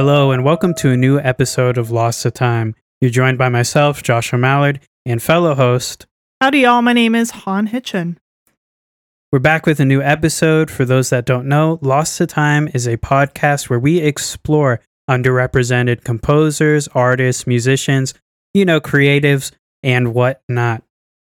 Hello, and welcome to a new episode of Lost to Time. You're joined by myself, Joshua Mallard, and fellow host. Howdy, y'all. My name is Han Hitchin. We're back with a new episode. For those that don't know, Lost to Time is a podcast where we explore underrepresented composers, artists, musicians, you know, creatives, and whatnot.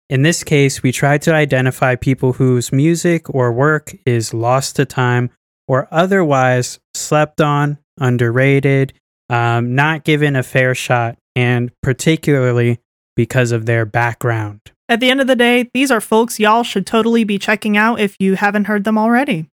In this case, we try to identify people whose music or work is lost to time or otherwise slept on, underrated, um, not given a fair shot, and particularly because of their background. At the end of the day, these are folks y'all should totally be checking out if you haven't heard them already.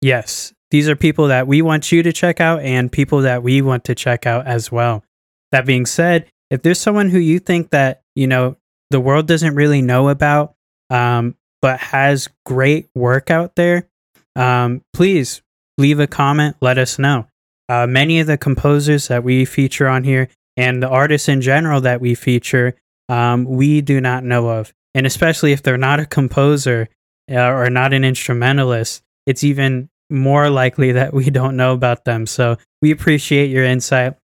Yes, these are people that we want you to check out and people that we want to check out as well. That being said, if there's someone who you think that, you know, the world doesn't really know about, um, but has great work out there, um, please leave a comment, let us know. Uh, many of the composers that we feature on here and the artists in general that we feature, um, we do not know of. And especially if they're not a composer uh, or not an instrumentalist, it's even more likely that we don't know about them. So we appreciate your insight.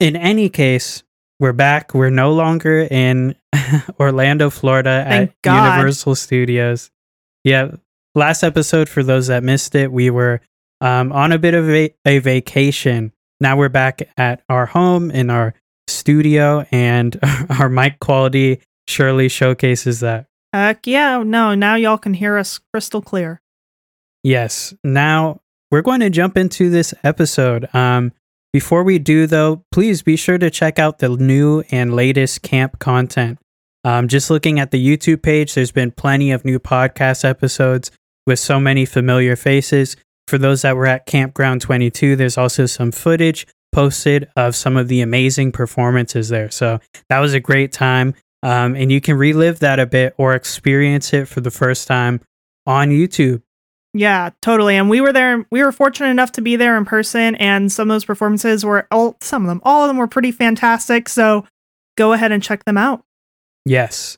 In any case, we're back. We're no longer in Orlando, Florida Thank at God. Universal Studios. Yeah. Last episode, for those that missed it, we were um, on a bit of a, a vacation. Now we're back at our home in our studio, and our mic quality surely showcases that. Heck yeah, no, now y'all can hear us crystal clear. Yes. Now we're going to jump into this episode. Um, before we do, though, please be sure to check out the new and latest camp content. Um, just looking at the YouTube page, there's been plenty of new podcast episodes with so many familiar faces. For those that were at Campground 22, there's also some footage posted of some of the amazing performances there. So that was a great time. Um, and you can relive that a bit or experience it for the first time on YouTube. Yeah, totally. And we were there. We were fortunate enough to be there in person, and some of those performances were all, some of them, all of them were pretty fantastic. So go ahead and check them out. Yes.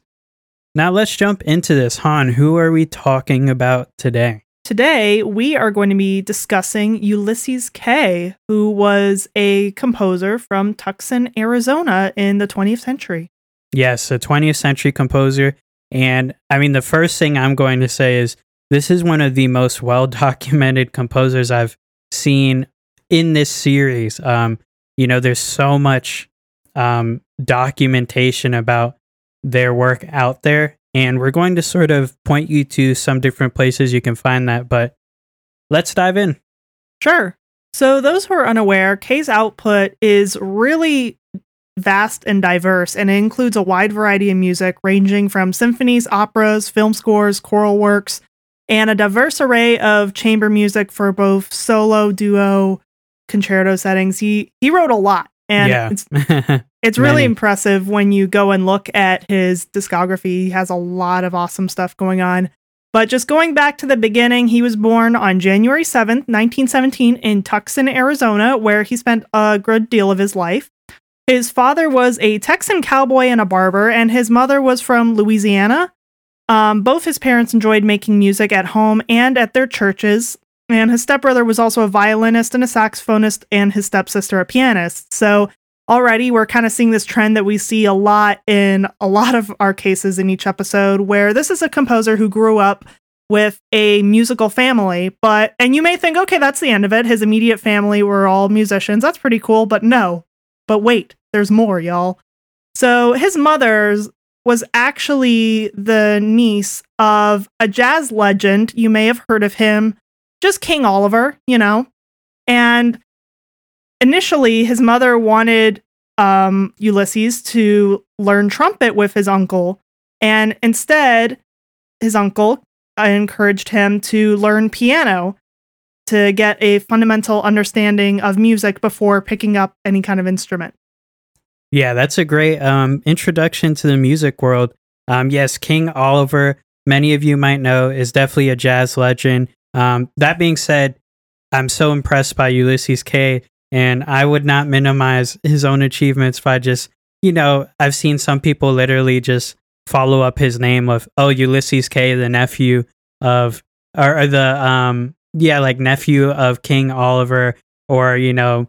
Now let's jump into this. Han, who are we talking about today? Today, we are going to be discussing Ulysses Kay, who was a composer from Tucson, Arizona in the 20th century. Yes, a 20th century composer. And I mean, the first thing I'm going to say is this is one of the most well documented composers I've seen in this series. Um, you know, there's so much um, documentation about their work out there. And we're going to sort of point you to some different places you can find that. But let's dive in. Sure. So, those who are unaware, Kay's output is really vast and diverse, and it includes a wide variety of music ranging from symphonies, operas, film scores, choral works, and a diverse array of chamber music for both solo, duo, concerto settings. He he wrote a lot, and yeah. it's it's really Many. impressive when you go and look at his discography. He has a lot of awesome stuff going on. But just going back to the beginning, he was born on January 7th, 1917, in Tucson, Arizona, where he spent a good deal of his life. His father was a Texan cowboy and a barber, and his mother was from Louisiana. Um, both his parents enjoyed making music at home and at their churches, and his stepbrother was also a violinist and a saxophonist, and his stepsister a pianist. So already we're kind of seeing this trend that we see a lot in a lot of our cases in each episode, where this is a composer who grew up with a musical family, but and you may think, okay, that's the end of it. His immediate family were all musicians. That's pretty cool, but no. But wait, there's more, y'all. So his mother's was actually the niece of a jazz legend. You may have heard of him, just King Oliver, you know. And initially, his mother wanted um, Ulysses to learn trumpet with his uncle. And instead, his uncle encouraged him to learn piano to get a fundamental understanding of music before picking up any kind of instrument. Yeah, that's a great um, introduction to the music world. Um, yes, King Oliver, many of you might know, is definitely a jazz legend. Um, that being said, I'm so impressed by Ulysses Kay, and I would not minimize his own achievements by just, you know, I've seen some people literally just follow up his name of, oh, Ulysses Kay, the nephew of, or, or the, um, yeah, like nephew of King Oliver, or you know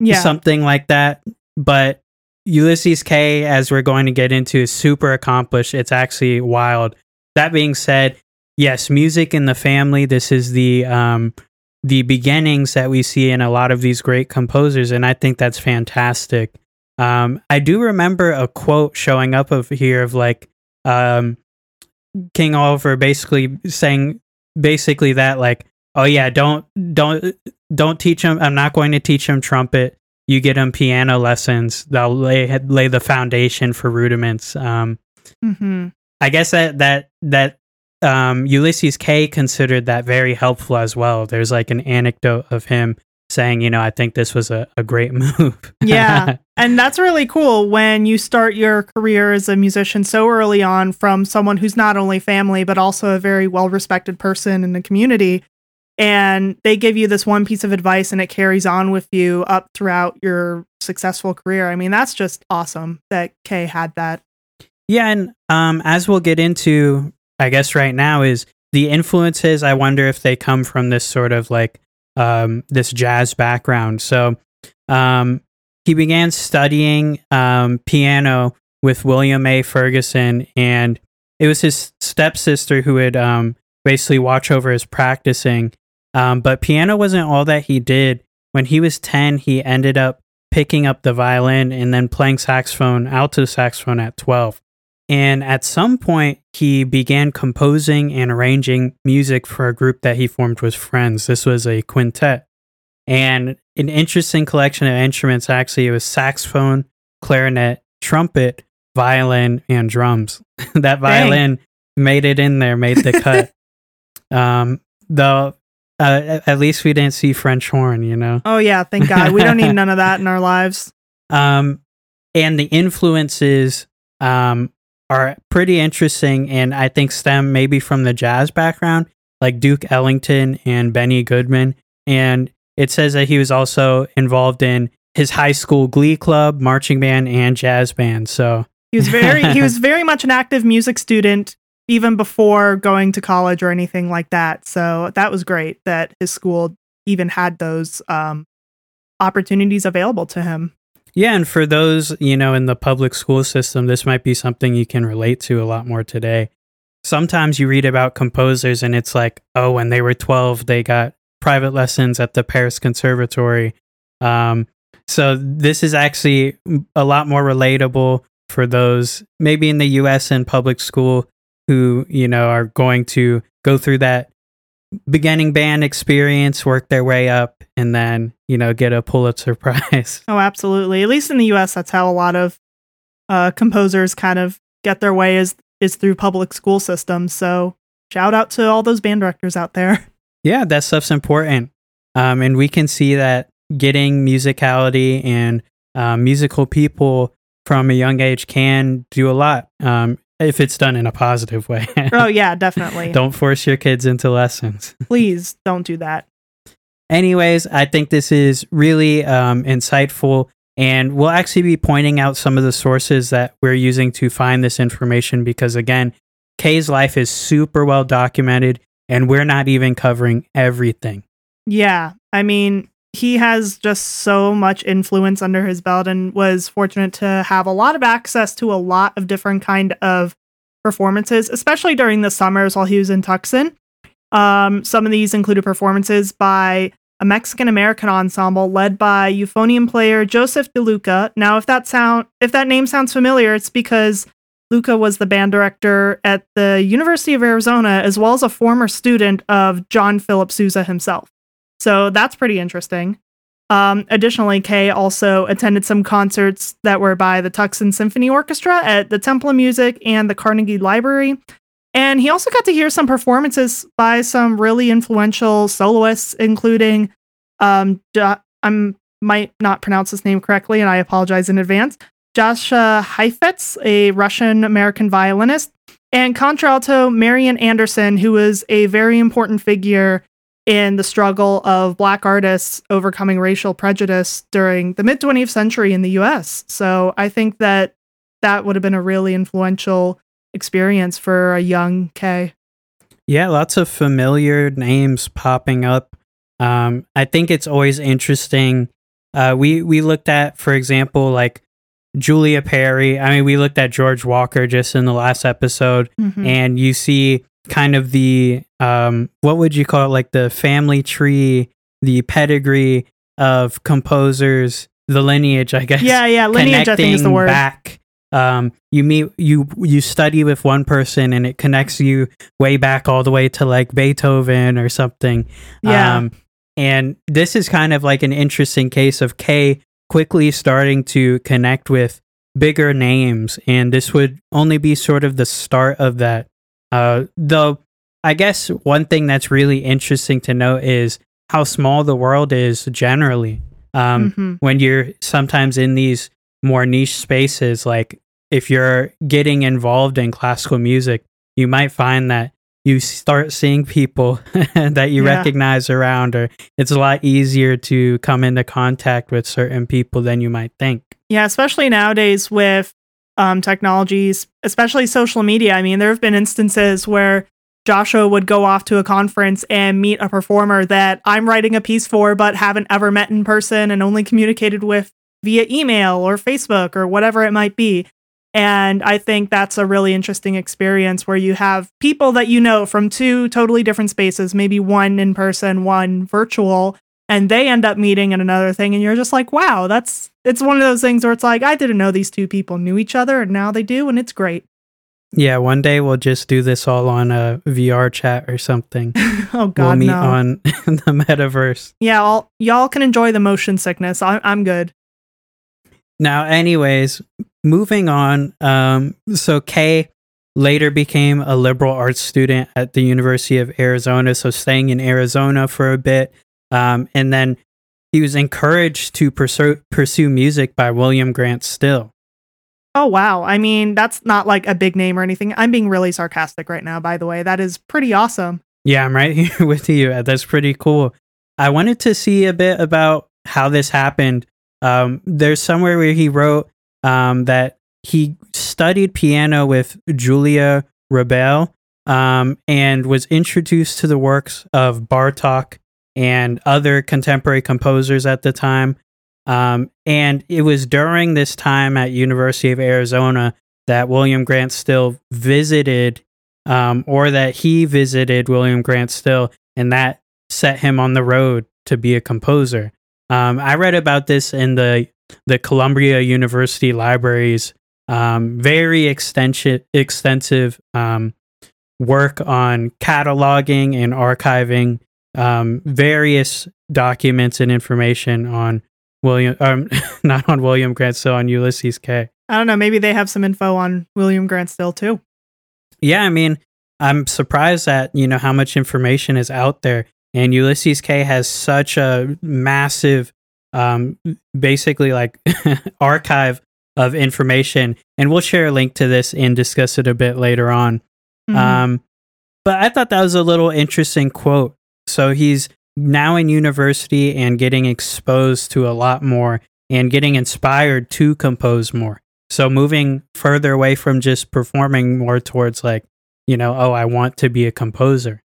Yeah. something like that. But Ulysses Kay, as we're going to get into, is super accomplished. It's actually wild. That being said, yes, music in the family. This is the um, the beginnings that we see in a lot of these great composers, and I think that's fantastic. Um, I do remember a quote showing up of here of like um, King Oliver basically saying basically that like, oh yeah, don't don't don't teach him. I'm not going to teach him trumpet. You get him piano lessons. They'll lay lay the foundation for rudiments. Um, hmm I guess that that that um, Ulysses Kay considered that very helpful as well. There's like an anecdote of him saying, you know, I think this was a, a great move. Yeah. And that's really cool when you start your career as a musician so early on from someone who's not only family, but also a very well respected person in the community. And they give you this one piece of advice and it carries on with you up throughout your successful career. I mean, that's just awesome that Kay had that. Yeah, and um, as we'll get into, I guess right now is the influences. I wonder if they come from this sort of like um, this jazz background. So um, he began studying um, piano with William A. Ferguson, and it was his stepsister who would um, basically watch over his practicing. Um, but piano wasn't all that he did. When he was 10, he ended up picking up the violin and then playing saxophone, alto saxophone at 12. And at some point, he began composing and arranging music for a group that he formed with friends. This was a quintet. And an interesting collection of instruments actually, it was saxophone, clarinet, trumpet, violin, and drums. that violin made it in there, made the cut. um, though, uh, at least we didn't see French horn, you know? Oh, yeah. Thank God. We don't need none of that in our lives. Um, and the influences um, are pretty interesting, and I think stem maybe from the jazz background, like Duke Ellington and Benny Goodman. And it says that he was also involved in his high school glee club, marching band, and jazz band. So He was very he was very much an active music student even before going to college or anything like that. So that was great that his school even had those um, opportunities available to him. Yeah, and for those, you know, in the public school system, this might be something you can relate to a lot more today. Sometimes you read about composers and it's like, oh, when they were 12, they got private lessons at the Paris Conservatory. Um, so this is actually a lot more relatable for those maybe in the US in public school who, you know, are going to go through that beginning band experience, work their way up, and then, you know, get a Pulitzer Prize. Oh, absolutely. At least in the US that's how a lot of uh, composers kind of get their way is is through public school systems. So shout out to all those band directors out there. Yeah, that stuff's important. Um, and we can see that getting musicality and uh, musical people from a young age can do a lot um, if it's done in a positive way. Oh yeah, definitely. don't force your kids into lessons. Please don't do that. Anyways, I think this is really um, insightful. And we'll actually be pointing out some of the sources that we're using to find this information because, again, Kay's life is super well documented and we're not even covering everything. Yeah. I mean, he has just so much influence under his belt and was fortunate to have a lot of access to a lot of different kind of performances, especially during the summers while he was in Tucson. Um, some of these included performances by a Mexican American ensemble led by euphonium player Joseph DeLuca. Now, if that sound if that name sounds familiar, it's because Luca was the band director at the University of Arizona, as well as a former student of John Philip Sousa himself. So that's pretty interesting. Um, additionally, Kay also attended some concerts that were by the Tucson Symphony Orchestra at the Temple of Music and the Carnegie Library. And he also got to hear some performances by some really influential soloists, including um, I might not pronounce his name correctly, and I apologize in advance. Jascha Heifetz, a Russian American violinist, and contralto Marian Anderson, who was a very important figure in the struggle of Black artists overcoming racial prejudice during the mid 20th century in the US. So I think that that would have been a really influential experience for a young Kay. Yeah, lots of familiar names popping up Um, I think it's always interesting. Uh, we we looked at, for example, like Julia Perry. I mean, we looked at George Walker just in the last episode, Mhm. and you see kind of the um, what would you call it, like the family tree, the pedigree of composers, the lineage, I guess yeah, yeah. Lineage, I think, is the word. back. Um, you meet you you study with one person and it connects you way back all the way to like Beethoven or something. Yeah. Um, and this is kind of like an interesting case of Kay quickly starting to connect with bigger names, and this would only be sort of the start of that. Uh, though I guess one thing that's really interesting to note is how small the world is generally. Um, Mhm. when you're sometimes in these more niche spaces like if you're getting involved in classical music you might find that you start seeing people that you Yeah. recognize around or it's a lot easier to come into contact with certain people than you might think Yeah, especially nowadays with um, technologies, especially social media. I mean, there have been instances where Joshua would go off to a conference and meet a performer that I'm writing a piece for, but haven't ever met in person and only communicated with via email or Facebook or whatever it might be. And I think that's a really interesting experience where you have people that you know from two totally different spaces, maybe one in person, one virtual, and they end up meeting in another thing and you're just like wow that's it's one of those things where it's like i didn't know these two people knew each other and now they do and it's great. Yeah one day we'll just do this all on a vr chat or something. Oh god we'll meet no. on the metaverse. Yeah I'll, y'all can enjoy the motion sickness. I, i'm good. Now, anyways, moving on. Um, so Kay later became a liberal arts student at the University of Arizona, so staying in Arizona for a bit. Um, and then he was encouraged to pursue pursue music by William Grant Still. oh wow i mean that's not like a big name or anything i'm being really sarcastic right now by the way that is pretty awesome Yeah, I'm right here with you. That's pretty cool. I wanted to see a bit about how this happened. Um, there's somewhere where he wrote um, that he studied piano with Julia Rebeil um, and was introduced to the works of Bartok and other contemporary composers at the time. Um, and it was during this time at University of Arizona that William Grant Still visited um, or that he visited William Grant Still, and that set him on the road to be a composer. Um, I read about this in the the Columbia University Libraries um, very extensive extensive um, work on cataloging and archiving um, various documents and information on William, um, not on William Grant Still, on Ulysses Kay. i don't know maybe they have some info on william grant still too Yeah, I mean, I'm surprised at you know how much information is out there, and Ulysses Kay has such a massive, um, basically like archive of information, and we'll share a link to this and discuss it a bit later on. Mhm. Um, but I thought that was a little interesting quote. So he's now in university and getting exposed to a lot more and getting inspired to compose more. So moving further away from just performing more towards like, you know, oh, I want to be a composer.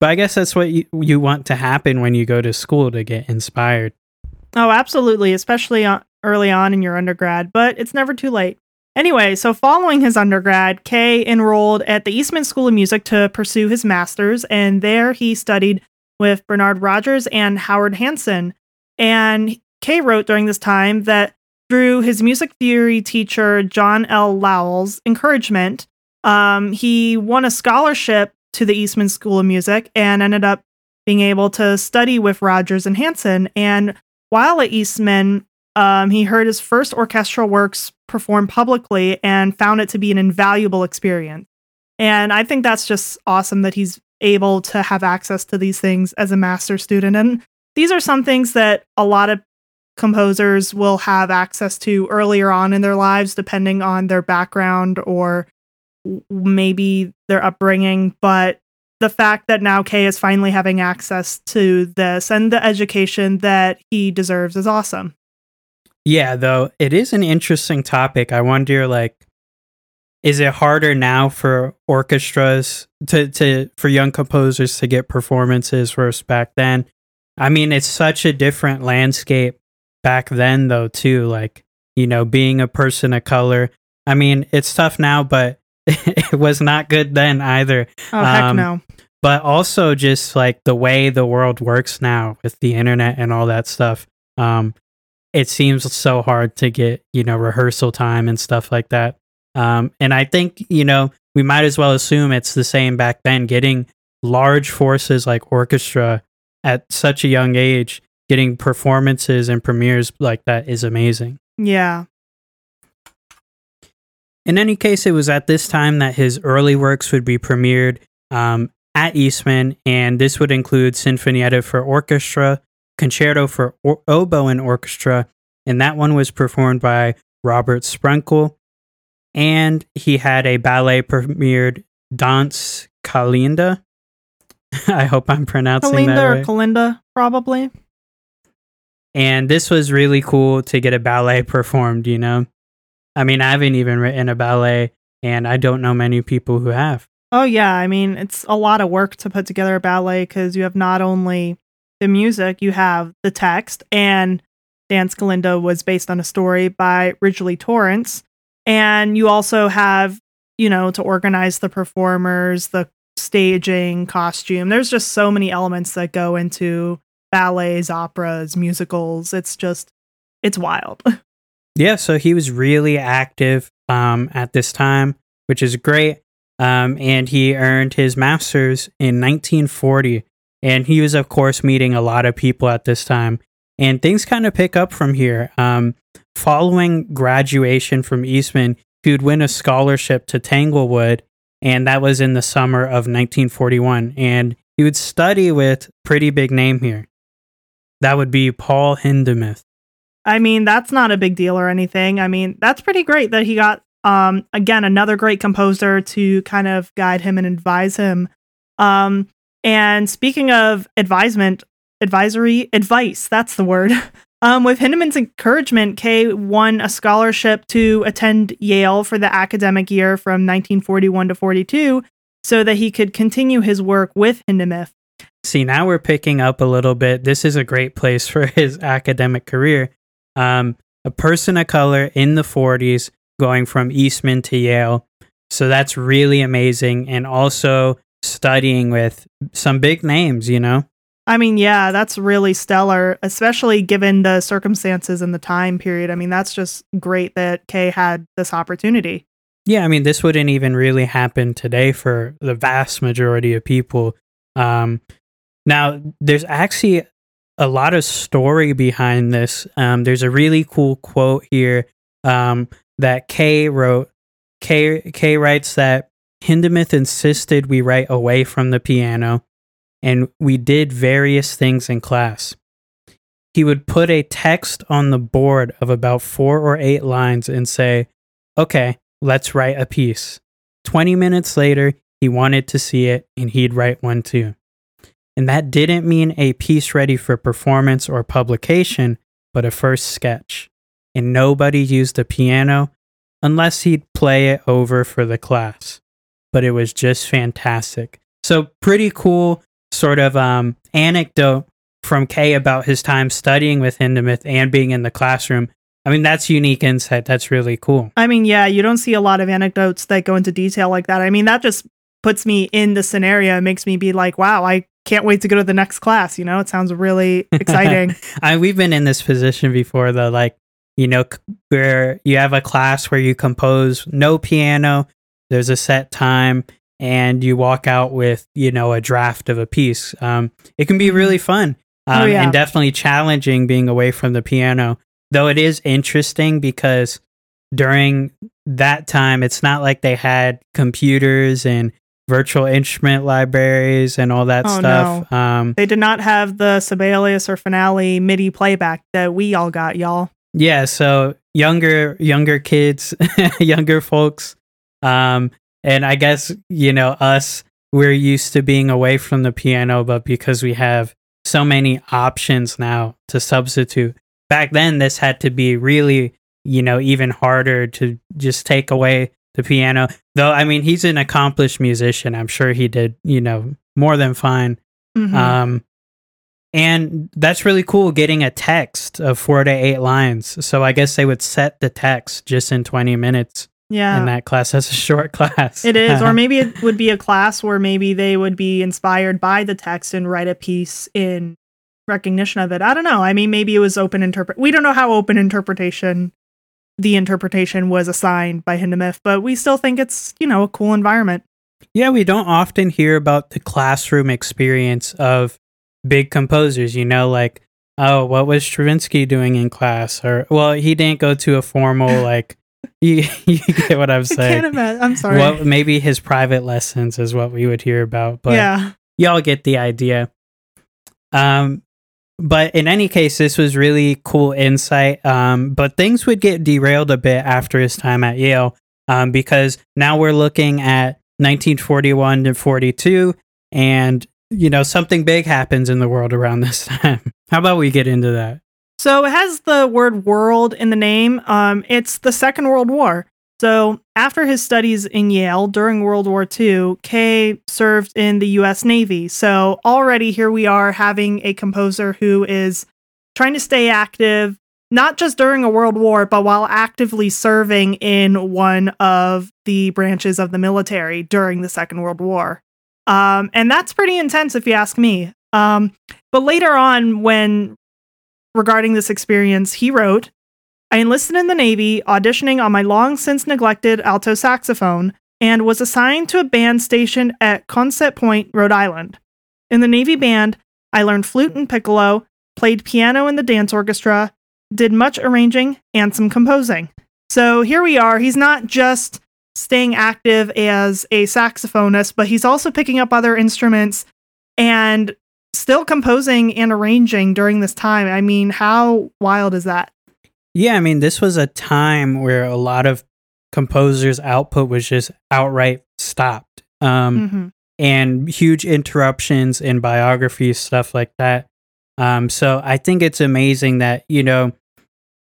But I guess that's what you, you want to happen when you go to school to get inspired. Oh, absolutely, especially on, early on in your undergrad, but it's never too late. Anyway, so following his undergrad, Kay enrolled at the Eastman School of Music to pursue his master's, and there he studied with Bernard Rogers and Howard Hanson. And Kay wrote during this time that through his music theory teacher, John L. Lowell's encouragement, um, he won a scholarship to the Eastman School of Music and ended up being able to study with Rogers and Hanson. And while at Eastman, um, he heard his first orchestral works performed publicly and found it to be an invaluable experience. And I think that's just awesome that he's able to have access to these things as a master student. And these are some things that a lot of composers will have access to earlier on in their lives, depending on their background or maybe their upbringing. But the fact that now Kay is finally having access to this and the education that he deserves is awesome. Yeah, though it is an interesting topic. I wonder, like, is it harder now for orchestras to, to for young composers to get performances versus back then? I mean, it's such a different landscape back then though too, like, you know, being a person of color. I mean, it's tough now, but it was not good then either. Oh heck Um, no. But also just like the way the world works now with the internet and all that stuff. Um, it seems so hard to get, you know, rehearsal time and stuff like that. Um, and I think, you know, we might as well assume it's the same back then. Getting large forces like orchestra at such a young age, getting performances and premieres like that is amazing. Yeah. In any case, it was at this time that his early works would be premiered um, at Eastman, and this would include Sinfonietta for orchestra, Concerto for o- oboe and orchestra, and that one was performed by Robert Sprenkle. And he had a ballet premiered, Dance Calinda. I hope I'm pronouncing that Calinda right. or Calinda, probably. and this was really cool to get a ballet performed, you know? I mean, I haven't even written a ballet, and I don't know many people who have. Oh yeah, I mean it's a lot of work to put together a ballet because you have not only the music, you have the text, and Dance Calinda was based on a story by Ridgely Torrance, and you also have you know to organize the performers, the staging, costume. There's just so many elements that go into ballets, operas, musicals. It's just it's wild. Yeah, so he was really active um, at this time, which is great. Um, and he earned his master's in 1940. And he was, of course, meeting a lot of people at this time. And things kind of pick up from here. Um, following graduation from Eastman, he would win a scholarship to Tanglewood, and that was in the summer of 1941. And he would study with pretty big name here. That would be Paul Hindemith. I mean, that's not a big deal or anything. I mean, that's pretty great that he got um again another great composer to kind of guide him and advise him. Um and speaking of advisement, advisory advice, that's the word. Um, with Hindemith's encouragement, Kay won a scholarship to attend Yale for the academic year from 1941 to 42 so that he could continue his work with Hindemith. See, now we're picking up a little bit. This is a great place for his academic career. Um, a person of color in the 40s going from Eastman to Yale. So that's really amazing. And also studying with some big names, you know? I mean, yeah, that's really stellar, especially given the circumstances and the time period. I mean, that's just great that Kay had this opportunity. Yeah, I mean, this wouldn't even really happen today for the vast majority of people. Um, now, there's actually a lot of story behind this. Um, there's a really cool quote here um, that Kay wrote. Kay, Kay writes that Hindemith insisted we write away from the piano, and we did various things in class. He would put a text on the board of about four or eight lines and say, Okay, let's write a piece. 20 minutes later, he wanted to see it and he'd write one too. And that didn't mean a piece ready for performance or publication, but a first sketch. And nobody used a piano unless he'd play it over for the class. But it was just fantastic. So, pretty cool sort of um, anecdote from Kay about his time studying with Hindemith and being in the classroom. I mean, that's unique insight. That's really cool. I mean, yeah, you don't see a lot of anecdotes that go into detail like that. I mean, that just puts me in the scenario It makes me be like, wow, I can't wait to go to the next class. You know, it sounds really exciting. I we've been in this position before though, like you know, where you have a class where you compose no piano, there's a set time, and you walk out with you know a draft of a piece. Um, it can be really fun um, Oh, yeah. and definitely challenging being away from the piano. Though it is interesting because during that time, it's not like they had computers and virtual instrument libraries and all that Oh, stuff. Um, they did not have the Sibelius or Finale MIDI playback that we all got, y'all. Yeah, so younger younger kids, younger folks, um, and I guess you know us. We're used to being away from the piano, but because we have so many options now to substitute, back then this had to be really you know even harder to just take away the piano. Though, I mean, he's an accomplished musician. I'm sure he did, you know, more than fine. Mhm. Um, and that's really cool getting a text of four to eight lines. So I guess they would set the text just in 20 minutes yeah. in that class. has a short class. It is, or maybe it would be a class where maybe they would be inspired by the text and write a piece in recognition of it. I don't know. I mean, maybe it was open interpret. We don't know how open interpretation, the interpretation was assigned by Hindemith, but we still think it's you know a cool environment. Yeah, we don't often hear about the classroom experience of big composers, you know, like, oh, what was Stravinsky doing in class? Or, well, he didn't go to a formal, like, you, you get what I'm I saying. can't imagine. I'm sorry. Well, maybe his private lessons is what we would hear about, but yeah. y'all get the idea. Um, but in any case, this was really cool insight. Um, but things would get derailed a bit after his time at Yale, um, because now we're looking at 1941 to 42, and you know something big happens in the world around this time. How about we get into that? So it has the word world in the name. Um, it's the Second World War. So after his studies in Yale during World War II, Kay served in the US Navy. So already here we are having a composer who is trying to stay active, not just during a world war, but while actively serving in one of the branches of the military during the Second World War. Um, and that's pretty intense if you ask me. Um, but later on, when regarding this experience, he wrote, I enlisted in the Navy, auditioning on my long since neglected alto saxophone, and was assigned to a band stationed at Quonset Point, Rhode Island. In the Navy band, I learned flute and piccolo, played piano in the dance orchestra, did much arranging, and some composing. So here we are. He's not just staying active as a saxophonist, but he's also picking up other instruments and still composing and arranging during this time. I mean, how wild is that? Yeah, I mean, this was a time where a lot of composers' output was just outright stopped. Um, Mhm. and huge interruptions in biographies, stuff like that. Um, so I think it's amazing that, you know,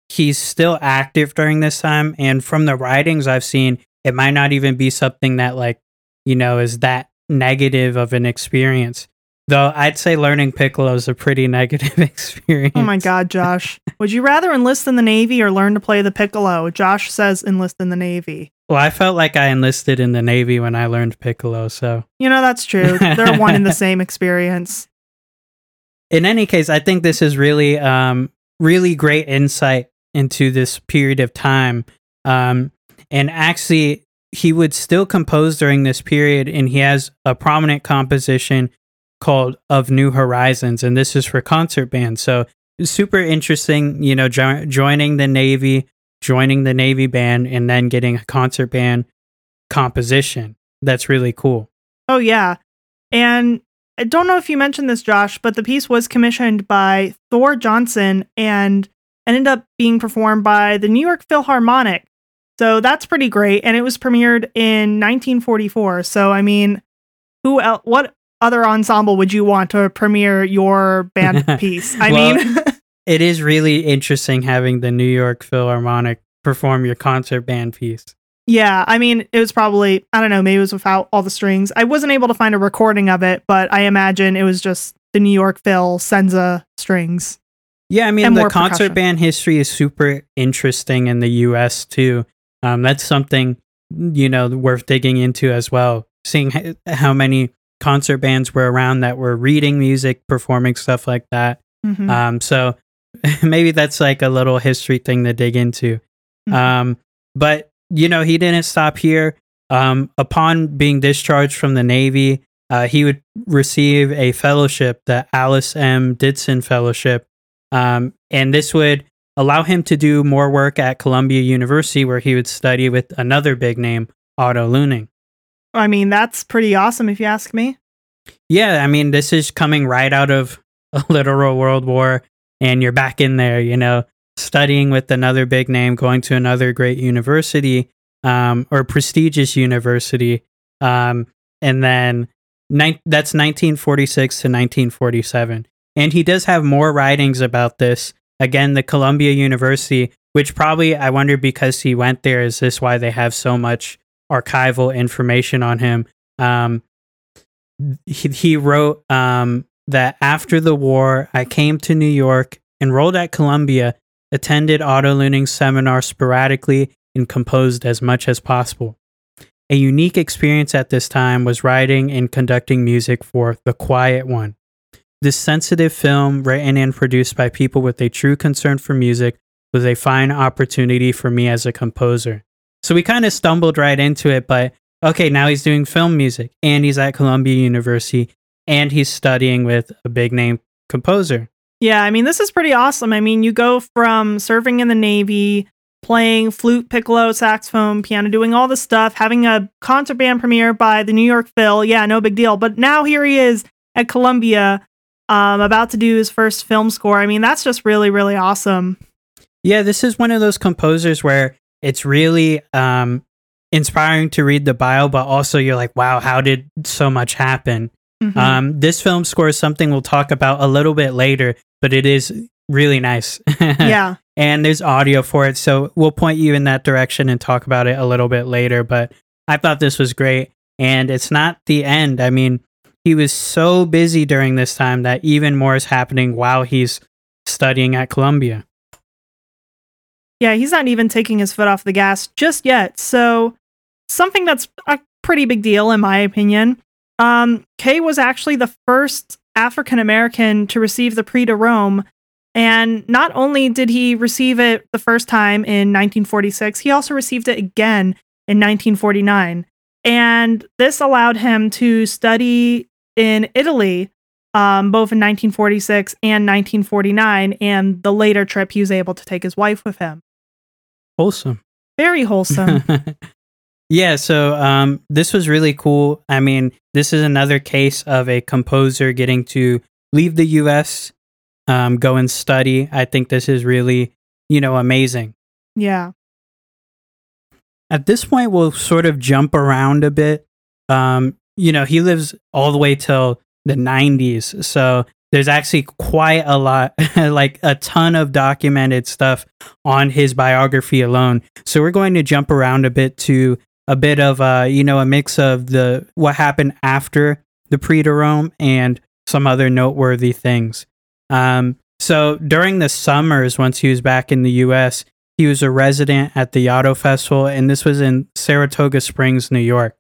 he's still active during this time. And from the writings I've seen, it might not even be something that, like, you know, is that negative of an experience. Though I'd say learning piccolo is a pretty negative experience. Oh my God, Josh. Would you rather enlist in the Navy or learn to play the piccolo? Josh says enlist in the Navy. Well, I felt like I enlisted in the Navy when I learned piccolo. So, You know, that's true. They're one in the same experience. in any case, I think this is really, um, really great insight into this period of time. Um, and actually, he would still compose during this period, and he has a prominent composition called "Of New Horizons," and this is for concert band. So, super interesting. You know, jo- joining the Navy, joining the Navy band, and then getting a concert band composition. That's really cool. Oh, yeah. And I don't know if you mentioned this, Josh, but the piece was commissioned by Thor Johnson and ended up being performed by the New York Philharmonic. So that's pretty great. And it was premiered in 1944. So, I mean, who else, what other ensemble would you want to premiere your band piece? I Well- mean, It is really interesting having the New York Philharmonic perform your concert band piece. Yeah, I mean, it was probably, I don't know, maybe it was without all the strings. I wasn't able to find a recording of it, but I imagine it was just the New York Phil Senza strings. Yeah, I mean the concert percussion. band history is super interesting in the U.S. too. Um, that's something you know worth digging into as well. Seeing how many concert bands were around that were reading music, performing stuff like that. Mhm. Um, so maybe that's like a little history thing to dig into. Mhm. Um, but you know, he didn't stop here. Um, upon being discharged from the Navy, uh, he would receive a fellowship, the Alice M. Ditson Fellowship, um, and this would allow him to do more work at Columbia University, where he would study with another big name, Otto Luening. I mean, that's pretty awesome if you ask me. Yeah, I mean, this is coming right out of a literal world war, and you're back in there, you know, studying with another big name, going to another great university um, or prestigious university. Um, and then nine that's 1946 to 1947. And he does have more writings about this. Again, the Columbia University, which probably, I wonder, because he went there, is this why they have so much archival information on him. Um, he, he wrote um, that after the war, I came to New York, enrolled at Columbia, attended Otto Luening seminars sporadically, and composed as much as possible. A unique experience at this time was writing and conducting music for The Quiet One. This sensitive film, written and produced by people with a true concern for music, was a fine opportunity for me as a composer. So we kind of stumbled right into it, but okay, now he's doing film music and he's at Columbia University and he's studying with a big name composer. Yeah, I mean, this is pretty awesome. I mean, you go from serving in the Navy, playing flute, piccolo, saxophone, piano, doing all this stuff, having a concert band premiere by the New York Phil. Yeah, no big deal. But now here he is at Columbia, um, about to do his first film score. I mean, that's just really, really awesome. Yeah, this is one of those composers where it's really um, inspiring to read the bio, but also you're like, wow, how did so much happen? Mm-hmm. Um, this film score is something we'll talk about a little bit later, but it is really nice. yeah. And there's audio for it. So we'll point you in that direction and talk about it a little bit later. But I thought this was great. And it's not the end. I mean, he was so busy during this time that even more is happening while he's studying at Columbia. Yeah, he's not even taking his foot off the gas just yet. So something that's a pretty big deal, in my opinion. Um, Kay was actually the first African American to receive the Prix de Rome. And not only did he receive it the first time in 1946, he also received it again in 1949. And this allowed him to study in Italy um, both in 1946 and 1949. And the later trip, he was able to take his wife with him. Wholesome. Very wholesome. Yeah, so um, this was really cool. I mean, this is another case of a composer getting to leave the U.S., um, go and study. I think this is really, you know, amazing. Yeah. At this point, we'll sort of jump around a bit. Um, you know, he lives all the way till the 90s. So there's actually quite a lot, like a ton of documented stuff on his biography alone. So we're going to jump around a bit to a bit of uh, you know a mix of the what happened after the Prix de Rome and some other noteworthy things. Um, so during the summers, once he was back in the U.S., he was a resident at the Yaddo Festival, and this was in Saratoga Springs, New York.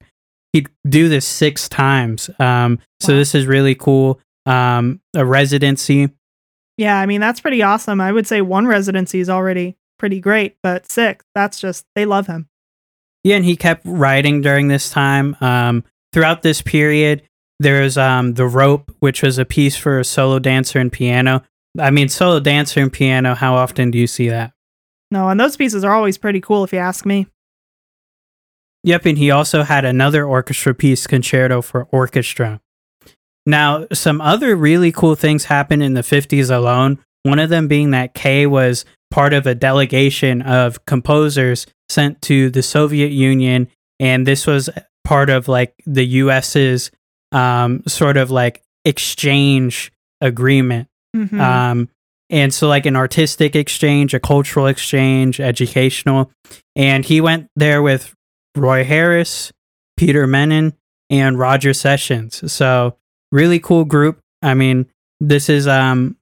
He'd do this six times. Um, so wow. this is really cool. Um, a residency. Yeah, I mean that's pretty awesome. I would say one residency is already pretty great, but six, that's just they love him. Yeah, and he kept writing during this time. Um, throughout this period, there's um, The Rope, which was a piece for a solo dancer and piano. I mean, solo dancer and piano, how often do you see that? No, and those pieces are always pretty cool if you ask me. Yep, and he also had another orchestra piece, Concerto for Orchestra. Now, some other really cool things happened in the 50s alone. One of them being that Kay was part of a delegation of composers sent to the Soviet Union, and this was part of like the U.S.'s um, sort of like exchange agreement. Mm-hmm. Um, and so, like an artistic exchange, a cultural exchange, educational. And he went there with Roy Harris, Peter Mennin, and Roger Sessions. So, really cool group. I mean, this is, um,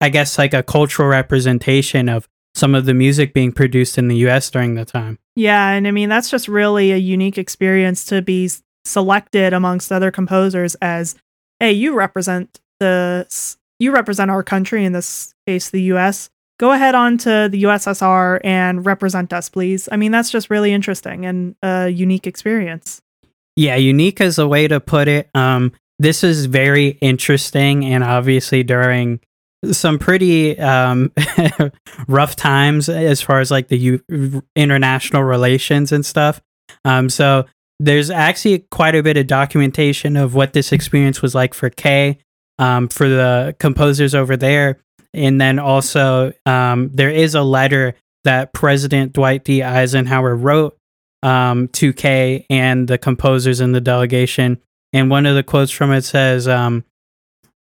I guess, like a cultural representation of some of the music being produced in the US during the time. Yeah, and I mean that's just really a unique experience to be selected amongst other composers as hey, you represent the you represent our country in this case the US. Go ahead on to the USSR and represent us, please. I mean, that's just really interesting and a unique experience. Yeah, unique is a way to put it. Um, this is very interesting, and obviously during some pretty um, rough times as far as like the U- international relations and stuff. Um, so there's actually quite a bit of documentation of what this experience was like for Kay, um, for the composers over there. And then also, um, there is a letter that President Dwight D. Eisenhower wrote um, to Kay and the composers in the delegation. And one of the quotes from it says, um,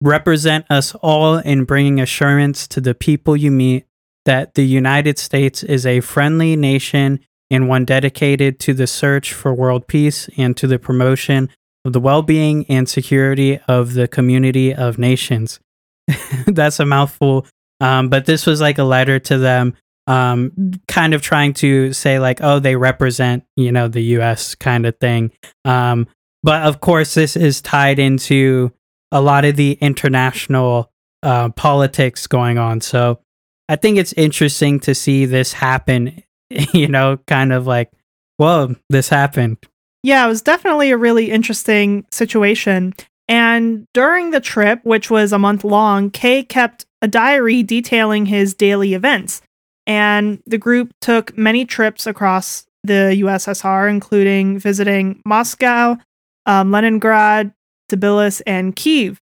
represent us all in bringing assurance to the people you meet that the United States is a friendly nation and one dedicated to the search for world peace and to the promotion of the well being and security of the community of nations. That's a mouthful. Um, but this was like a letter to them, um, kind of trying to say, like, oh, they represent, you know, the US kind of thing. Um, but of course, this is tied into a lot of the international uh, politics going on. So I think it's interesting to see this happen, you know, kind of like, whoa, this happened. Yeah, it was definitely a really interesting situation. And during the trip, which was a month long, Kay kept a diary detailing his daily events. And the group took many trips across the USSR, including visiting Moscow, um, Leningrad, Tbilisi, and Kiev.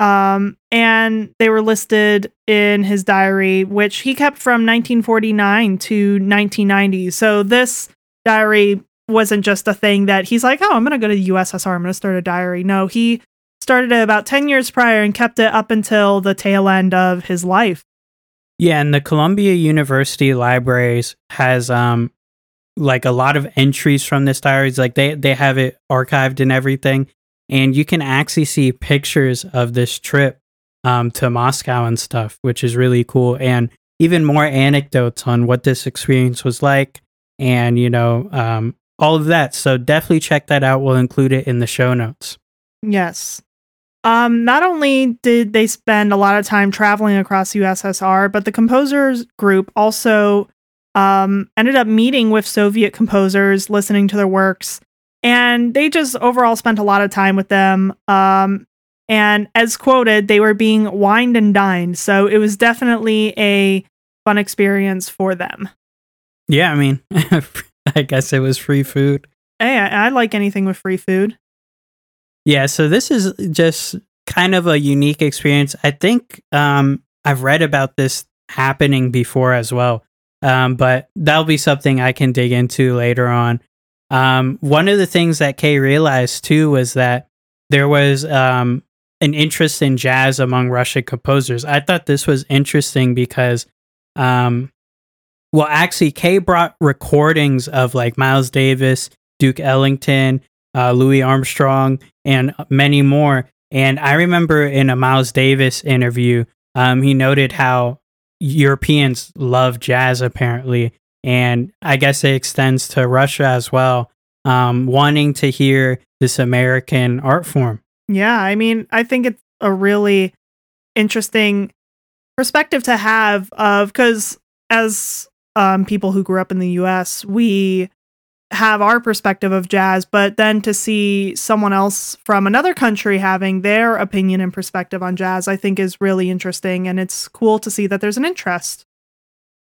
Um, and they were listed in his diary, which he kept from 1949 to 1990. So this diary wasn't just a thing that he's like, oh, I'm going to go to the USSR, I'm going to start a diary. No, he started it about 10 years prior and kept it up until the tail end of his life. Yeah, and the Columbia University Libraries has um like a lot of entries from this diaries. Like they they have it archived and everything, and you can actually see pictures of this trip um, to Moscow and stuff, which is really cool. And even more anecdotes on what this experience was like, and you know um, all of that. So definitely check that out. We'll include it in the show notes. Yes. Um, not only did they spend a lot of time traveling across USSR, but the composers group also um, ended up meeting with Soviet composers, listening to their works, and they just overall spent a lot of time with them. Um, and as quoted, they were being wined and dined, so it was definitely a fun experience for them. Yeah, I mean, I guess it was free food. Hey, I, I like anything with free food. Yeah, so this is just kind of a unique experience. I think um, I've read about this happening before as well, um, but that'll be something I can dig into later on. Um, one of the things that Kay realized too was that there was um, an interest in jazz among Russian composers. I thought this was interesting because, um, well, actually, Kay brought recordings of like Miles Davis, Duke Ellington, uh, Louis Armstrong, and many more. And I remember in a Miles Davis interview, um, he noted how Europeans love jazz apparently, and I guess it extends to Russia as well, um, wanting to hear this American art form. Yeah, I mean, I think it's a really interesting perspective to have of because as um, people who grew up in the U.S., we have our perspective of jazz, but then to see someone else from another country having their opinion and perspective on jazz, I think is really interesting, and it's cool to see that there's an interest.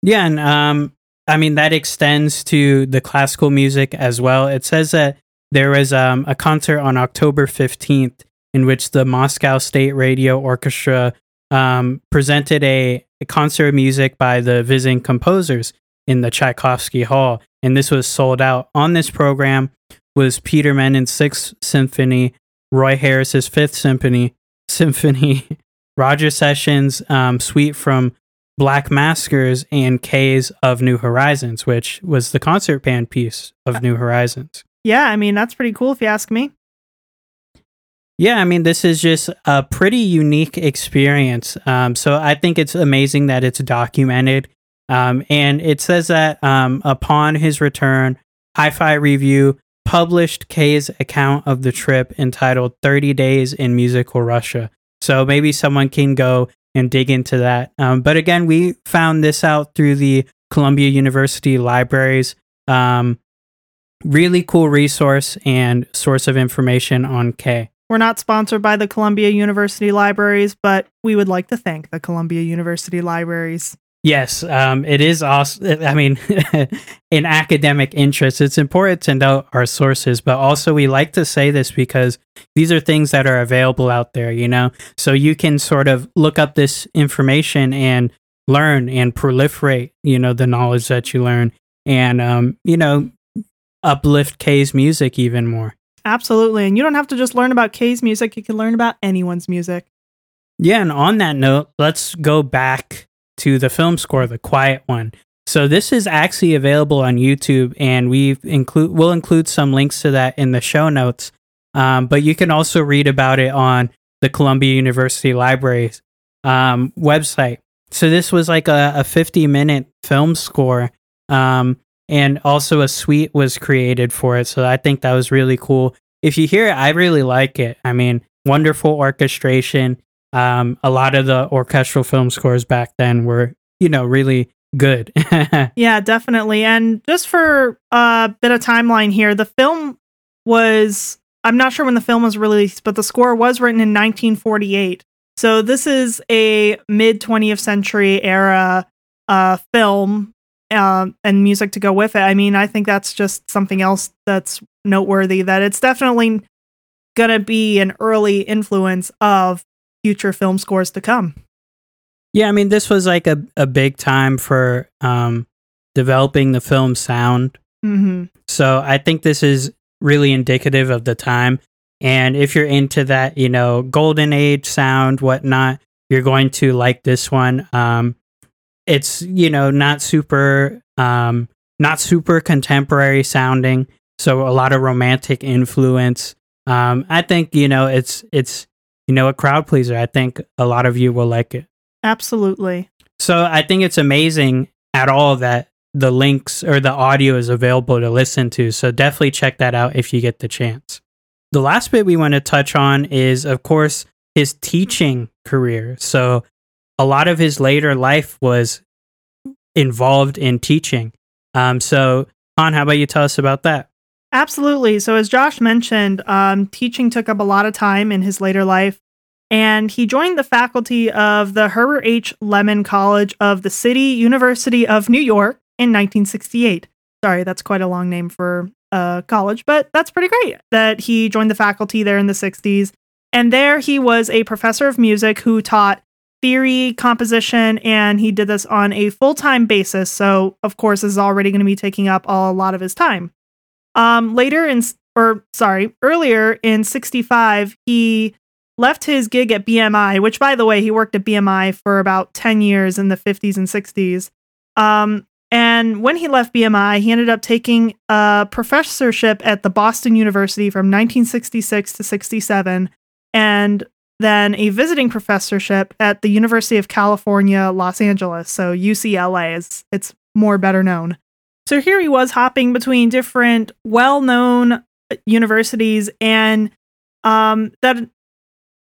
Yeah, and um, I mean, that extends to the classical music as well. It says that there was um, a concert on October 15th in which the Moscow State Radio Orchestra um, presented a, a, concert of music by the visiting composers in the Tchaikovsky Hall. And this was sold out. On this program was Peter Mennin's Sixth Symphony, Roy Harris's Fifth Symphony, Symphony, Roger Sessions' um, Suite from Black Maskers and Kay's of New Horizons, which was the concert band piece of New Horizons. Yeah, I mean, that's pretty cool if you ask me. Yeah, I mean, this is just a pretty unique experience. Um, so I think it's amazing that it's documented. Um, and it says that um, upon his return, Hi Fi Review published Kay's account of the trip entitled 30 Days in Musical Russia. So maybe someone can go and dig into that. Um, but again, we found this out through the Columbia University libraries. Um, really cool resource and source of information on Kay. We're not sponsored by the Columbia University Libraries, but we would like to thank the Columbia University Libraries. Yes, um, it is awesome. I mean, in academic interest, it's important to know our sources, but also we like to say this because these are things that are available out there, you know? So you can sort of look up this information and learn and proliferate, you know, the knowledge that you learn and, um, you know, uplift Kay's music even more. Absolutely. And you don't have to just learn about Kay's music, you can learn about anyone's music. Yeah. And on that note, let's go back to the film score, the quiet one. So this is actually available on YouTube, and we include we'll include some links to that in the show notes. Um, but you can also read about it on the Columbia University Libraries um, website. So this was like a, a 50 minute film score. Um, and also a suite was created for it. So I think that was really cool. If you hear it, I really like it. I mean, wonderful orchestration. Um, a lot of the orchestral film scores back then were, you know, really good. yeah, definitely. And just for a bit of timeline here, the film was I'm not sure when the film was released, but the score was written in 1948. So this is a mid 20th century era uh, film uh, and music to go with it. I mean, I think that's just something else that's noteworthy. That it's definitely gonna be an early influence of future film scores to come. Yeah, I mean, this was like a, a big time for um, developing the film sound. Mm-hmm. So I think this is really indicative of the time. And if you're into that, you know, golden age sound, whatnot, you're going to like this one. Um, it's you know not super um, not super contemporary sounding, so a lot of romantic influence. Um, I think you know it's it's you know a crowd pleaser. I think a lot of you will like it. Absolutely. So I think it's amazing at all that the links or the audio is available to listen to. So definitely check that out if you get the chance. The last bit we want to touch on is, of course, his teaching career. So a lot of his later life was involved in teaching. Um, so, Han, how about you tell us about that? Absolutely. So, as Josh mentioned, um, teaching took up a lot of time in his later life, and he joined the faculty of the Herbert H. Lehman College of the City University of New York in 1968. Sorry, that's quite a long name for uh, college, but that's pretty great that he joined the faculty there in the 60s. And there he was a professor of music who taught theory, composition, and he did this on a full time basis. So, of course, is already going to be taking up a lot of his time. Um, later in, or sorry, earlier in 65, he left his gig at BMI, which, by the way, he worked at BMI for about 10 years in the 50s and 60s. Um, and when he left BMI, he ended up taking a professorship at the Boston University from 1966 to 67 and then a visiting professorship at the University of California, Los Angeles. So UCLA is it's more better known. So here he was hopping between different well-known universities and um, that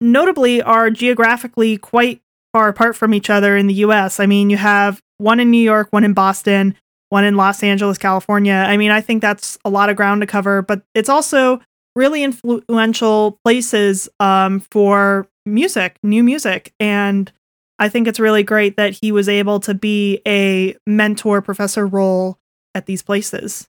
notably are geographically quite far apart from each other in the US. I mean, you have one in New York, one in Boston, one in Los Angeles, California. I mean, I think that's a lot of ground to cover, but it's also really influential places um, for music, new music. And I think it's really great that he was able to be a mentor professor role at these places.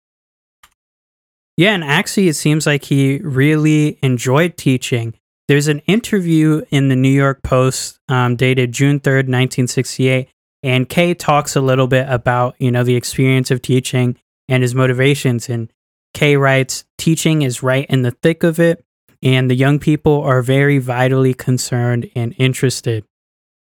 Yeah, and actually, it seems like he really enjoyed teaching. There's an interview in the New York Post um, dated June 3rd, 1968, and Kay talks a little bit about, you know, the experience of teaching and his motivations. And Kay writes, teaching is right in the thick of it, and the young people are very vitally concerned and interested.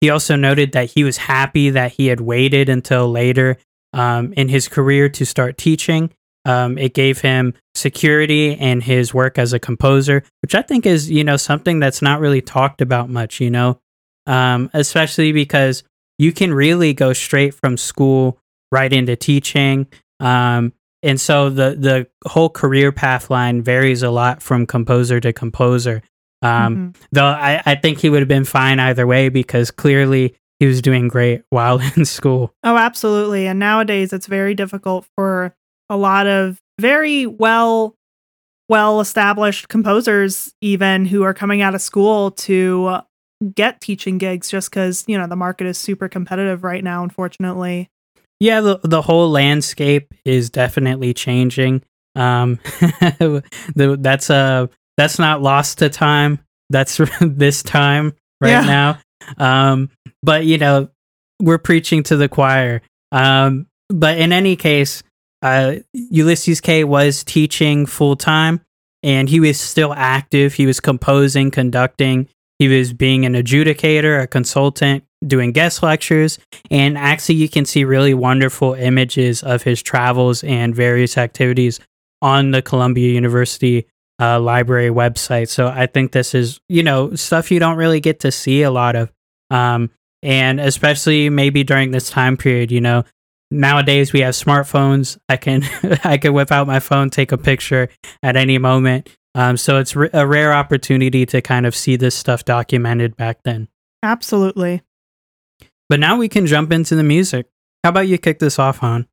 He also noted that he was happy that he had waited until later um, in his career to start teaching. Um, it gave him security in his work as a composer, which I think is, you know, something that's not really talked about much, you know, um, especially because you can really go straight from school right into teaching. Um, and so the the whole career path line varies a lot from composer to composer. Um, mm-hmm. Though I, I think he would have been fine either way because clearly he was doing great while in school. Oh, absolutely. And nowadays it's very difficult for a lot of very well well established composers even who are coming out of school to get teaching gigs just because you know the market is super competitive right now unfortunately yeah the, the whole landscape is definitely changing um the, that's uh that's not lost to time that's this time right yeah. now um but you know we're preaching to the choir um but in any case uh ulysses kay was teaching full time and he was still active he was composing conducting he was being an adjudicator, a consultant, doing guest lectures. And actually, you can see really wonderful images of his travels and various activities on the Columbia University uh, library website. So I think this is, you know, stuff you don't really get to see a lot of. Um, and especially maybe during this time period, you know, nowadays we have smartphones. I can I can whip out my phone, take a picture at any moment. Um, so it's r- a rare opportunity to kind of see this stuff documented back then. Absolutely. But now we can jump into the music. How about you kick this off, Han?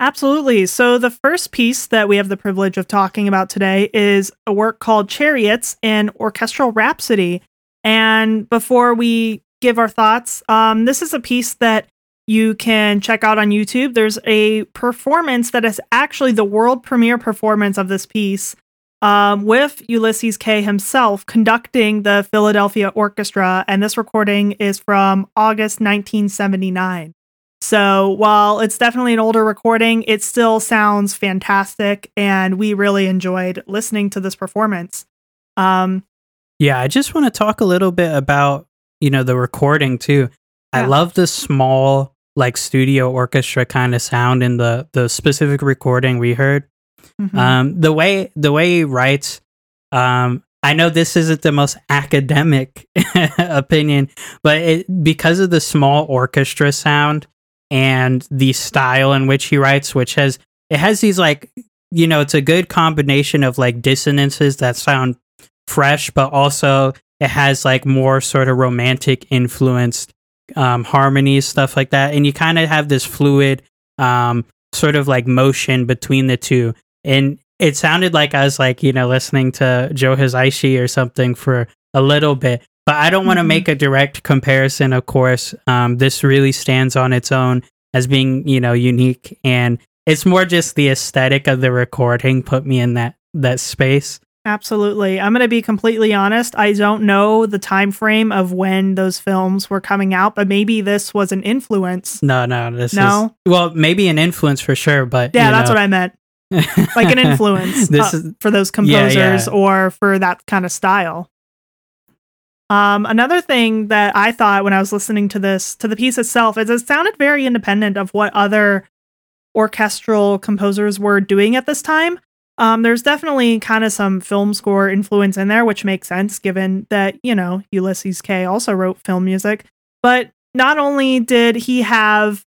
Absolutely. So, the first piece that we have the privilege of talking about today is a work called Chariots and Orchestral Rhapsody. And before we give our thoughts, um, this is a piece that you can check out on YouTube. There's a performance that is actually the world premiere performance of this piece um, with Ulysses Kay himself conducting the Philadelphia Orchestra. And this recording is from August 1979. So while it's definitely an older recording, it still sounds fantastic. And we really enjoyed listening to this performance. Um, yeah, I just want to talk a little bit about, you know, the recording too. Yeah. I love the small like studio orchestra kind of sound in the the specific recording we heard. Mm-hmm. Um, the way the way he writes, um, I know this isn't the most academic opinion, but it, because of the small orchestra sound and the style in which he writes, which has it has these like you know it's a good combination of like dissonances that sound fresh, but also it has like more sort of romantic influenced um, harmonies, stuff like that, and you kind of have this fluid um, sort of like motion between the two and it sounded like I was like you know listening to Joe Hisaishi or something for a little bit. But I don't want to mm-hmm. make a direct comparison. Of course, um, this really stands on its own as being you know unique, and it's more just the aesthetic of the recording put me in that that space. Absolutely. I'm going to be completely honest. I don't know the time frame of when those films were coming out, but maybe this was an influence. No, no, this no? is well, maybe an influence for sure, but Yeah, that's know. what I meant like an influence uh, is, for those composers yeah, yeah. or for that kind of style. Um, another thing that I thought when I was listening to this to the piece itself is it sounded very independent of what other orchestral composers were doing at this time. Um, there's definitely kind of some film score influence in there, which makes sense given that you know Ulysses Kay also wrote film music. But not only did he have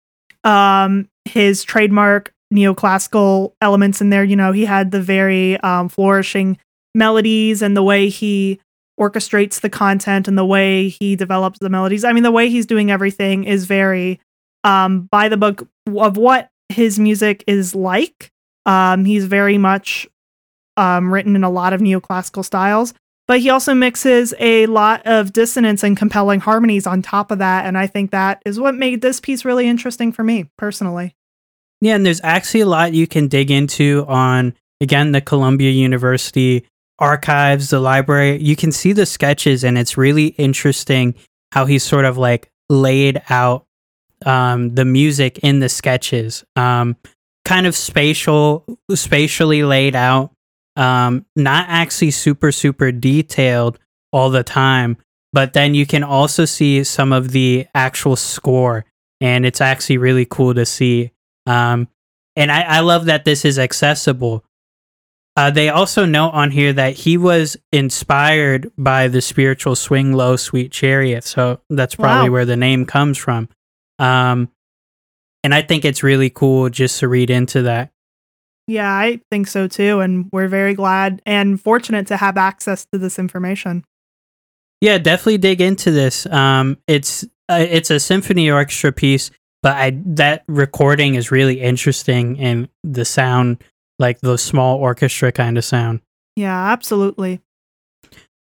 um, his trademark neoclassical elements in there. You know, he had the very um, flourishing melodies and the way he orchestrates the content and the way he develops the melodies. I mean, the way he's doing everything is very um, by the book of what his music is like. Um, he's very much um, written in a lot of neoclassical styles, but he also mixes a lot of dissonance and compelling harmonies on top of that. And I think that is what made this piece really interesting for me personally. Yeah, and there's actually a lot you can dig into on again the Columbia University archives, the library. You can see the sketches, and it's really interesting how he's sort of like laid out um, the music in the sketches. Um, kind of spatial, spatially laid out. Um, not actually super super detailed all the time, but then you can also see some of the actual score, and it's actually really cool to see um, and I, I love that this is accessible. Uh, they also note on here that he was inspired by the spiritual swing low sweet chariot. So that's probably wow. where the name comes from. Um, and I think it's really cool just to read into that. Yeah, I think so too. And we're very glad and fortunate to have access to this information. Yeah, definitely dig into this. Um, it's uh, it's a symphony orchestra piece but I that recording is really interesting and the sound like the small orchestra kind of sound. Yeah, absolutely.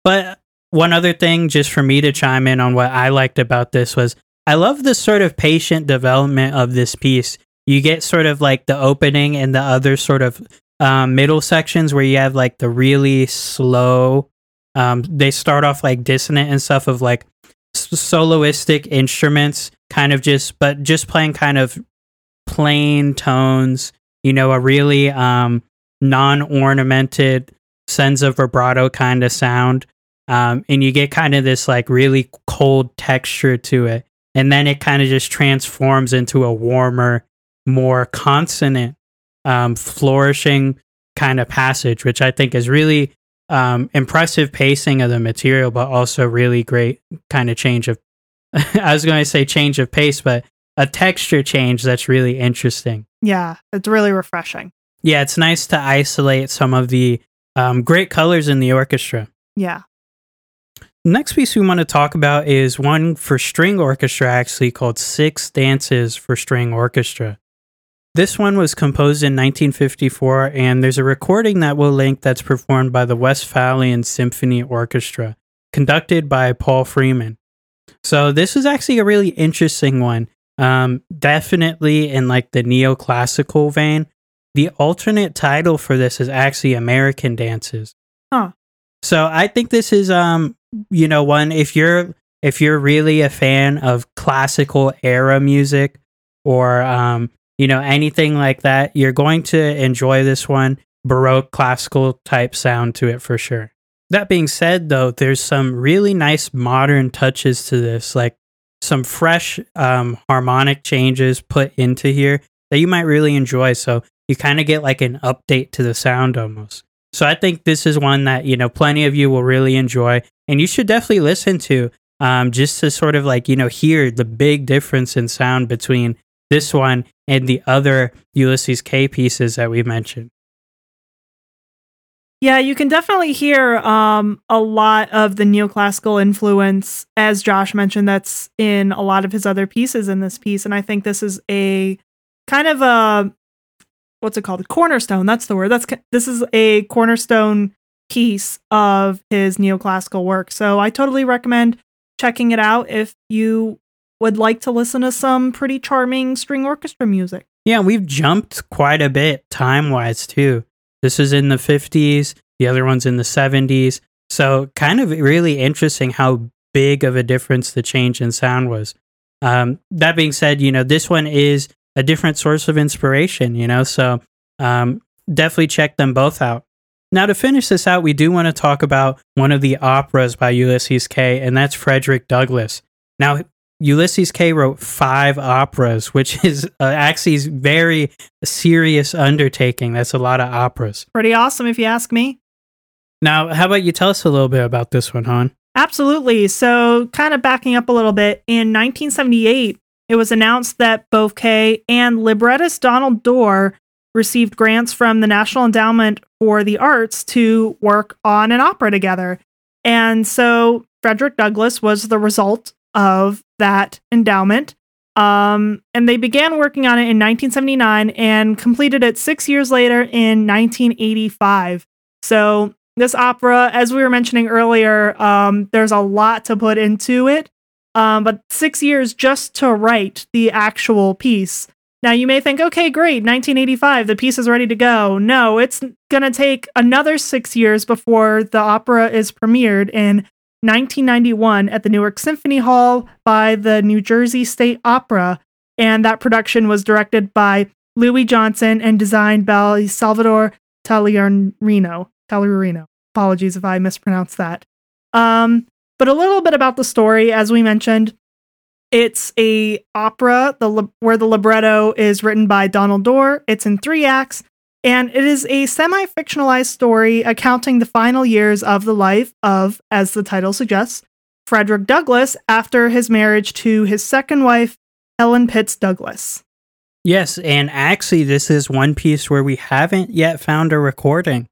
But one other thing just for me to chime in on what I liked about this was I love the sort of patient development of this piece. You get sort of like the opening and the other sort of um, middle sections where you have like the really slow um, they start off like dissonant and stuff of like soloistic instruments, kind of just, but just playing kind of plain tones, you know, a really um, non ornamented sense of vibrato kind of sound. Um, and you get kind of this like really cold texture to it. And then it kind of just transforms into a warmer, more consonant, um, flourishing kind of passage, which I think is really um, impressive pacing of the material, but also really great kind of change of. I was going to say change of pace, but a texture change that's really interesting. Yeah, it's really refreshing. Yeah, it's nice to isolate some of the um, great colors in the orchestra. Yeah. Next piece we want to talk about is one for string orchestra, actually called Six Dances for String Orchestra. This one was composed in 1954, and there's a recording that we'll link that's performed by the Westphalian Symphony Orchestra, conducted by Paul Freeman. So, this is actually a really interesting one. Um, definitely in like the neoclassical vein. The alternate title for this is actually American Dances. Huh. So I think this is um you know one if you're if you're really a fan of classical era music or um you know anything like that, you're going to enjoy this one. Baroque classical type sound to it for sure. That being said though, there's some really nice modern touches to this like some fresh um, harmonic changes put into here that you might really enjoy. So you kind of get like an update to the sound almost. So I think this is one that, you know, plenty of you will really enjoy and you should definitely listen to um, just to sort of like, you know, hear the big difference in sound between this one and the other Ulysses Kay pieces that we mentioned. Yeah, you can definitely hear um, a lot of the neoclassical influence, as Josh mentioned, that's in a lot of his other pieces in this piece. And I think this is a kind of a what's it called? Cornerstone. That's the word. That's this is a cornerstone piece of his neoclassical work. So I totally recommend checking it out if you would like to listen to some pretty charming string orchestra music. Yeah, we've jumped quite a bit time wise too. This is in the 50s, the other one's in the 70s. So, kind of really interesting how big of a difference the change in sound was. Um, that being said, you know, this one is a different source of inspiration, you know, so um, definitely check them both out. Now, to finish this out, we do want to talk about one of the operas by Ulysses Kay., and that's Frederick Douglass. Now, Ulysses Kay wrote five operas, which is uh, actually very serious undertaking. That's a lot of operas. Pretty awesome, if you ask me. Now, how about you tell us a little bit about this one, Han? Absolutely. So, kind of backing up a little bit, in 1978, it was announced that both Kay and librettist Donald Dorr received grants from the National Endowment for the Arts to work on an opera together. And so Frederick Douglass was the result of that endowment. Um, and they began working on it in 1979 and completed it six years later in 1985. So, this opera, as we were mentioning earlier, um, there's a lot to put into it, um, but six years just to write the actual piece. Now, you may think, okay, great, 1985, the piece is ready to go. No, it's going to take another six years before the opera is premiered in 1991 at the Newark Symphony Hall by the New Jersey State Opera, and that production was directed by Louis Johnson and designed by Salvador Tagliarino. Tagliarino. Apologies if I mispronounced that. Um, but a little bit about the story, as we mentioned, it's a opera the where the libretto is written by Donald Dorr. It's in three acts and it is a semi fictionalized story accounting the final years of the life of, as the title suggests, Frederick Douglass after his marriage to his second wife, Helen Pitts Douglass. Yes, and actually, this is one piece where we haven't yet found a recording.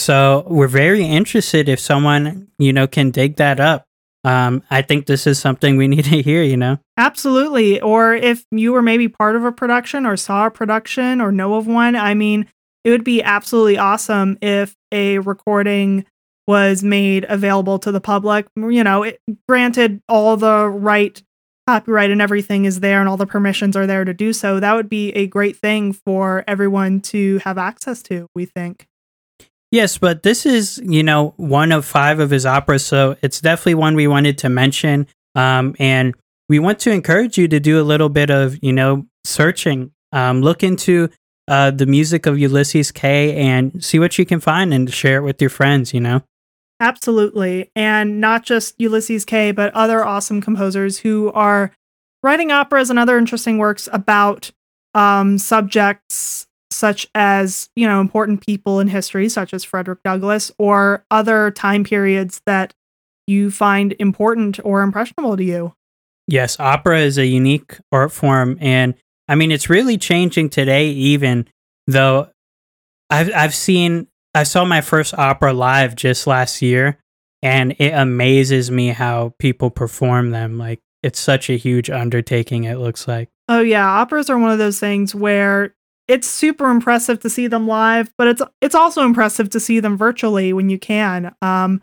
So we're very interested if someone, you know, can dig that up. Um, I think this is something we need to hear, you know? Absolutely. Or if you were maybe part of a production or saw a production or know of one, I mean, it would be absolutely awesome if a recording was made available to the public. You know, it, granted, all the right copyright and everything is there and all the permissions are there to do so. That would be a great thing for everyone to have access to, we think. Yes, but this is, you know, one of five of his operas. So it's definitely one we wanted to mention. Um, and we want to encourage you to do a little bit of, you know, searching. Um, look into uh, the music of Ulysses Kay and see what you can find and share it with your friends, you know? Absolutely. And not just Ulysses Kay, but other awesome composers who are writing operas and other interesting works about um, subjects such as you know important people in history such as frederick douglass or other time periods that you find important or impressionable to you Yes, opera is a unique art form, and I mean it's really changing today. Even though I've I've seen I saw my first opera live just last year, and it amazes me how people perform them. Like it's such a huge undertaking. It looks like. oh yeah operas are one of those things where it's super impressive to see them live but it's it's also impressive to see them virtually when you can um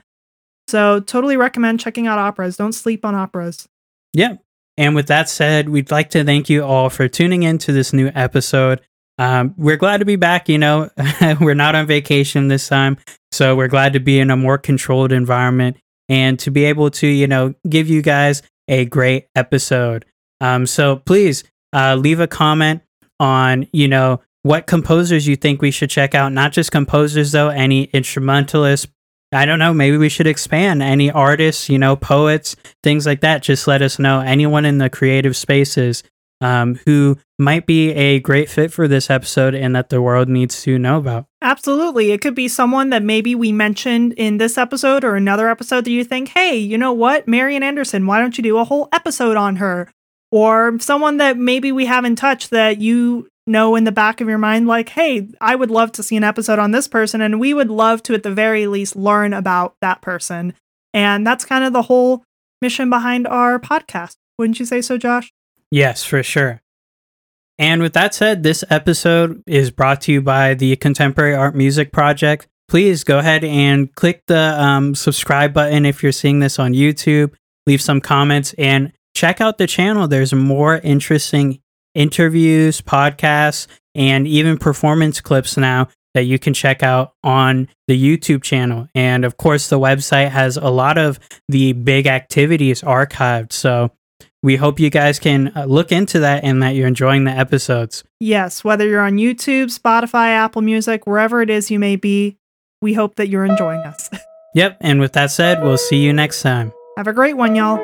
so totally recommend checking out operas don't sleep on operas Yeah. And with that said, we'd like to thank you all for tuning in to this new episode. Um, we're glad to be back. You know, we're not on vacation this time. So we're glad to be in a more controlled environment and to be able to, you know, give you guys a great episode. Um, so please uh, leave a comment on, you know, what composers you think we should check out. Not just composers, though, any instrumentalists. I don't know. Maybe we should expand any artists, you know, poets, things like that. Just let us know. Anyone in the creative spaces um, who might be a great fit for this episode and that the world needs to know about. Absolutely. It could be someone that maybe we mentioned in this episode or another episode that you think, hey, you know what? Marian Anderson, why don't you do a whole episode on her? Or someone that maybe we haven't touched that you know in the back of your mind, like, hey, I would love to see an episode on this person. And we would love to, at the very least, learn about that person. And that's kind of the whole mission behind our podcast. Wouldn't you say so, Josh? Yes, for sure. And with that said, this episode is brought to you by the Contemporary Art Music Project. Please go ahead and click the um, subscribe button if you're seeing this on YouTube. Leave some comments and check out the channel. There's more interesting interviews, podcasts, and even performance clips now that you can check out on the YouTube channel. And of course, the website has a lot of the big activities archived. So we hope you guys can uh, look into that and that you're enjoying the episodes. Yes, whether you're on YouTube, Spotify, Apple Music, wherever it is you may be, we hope that you're enjoying us. Yep. And with that said, we'll see you next time. Have a great one, y'all.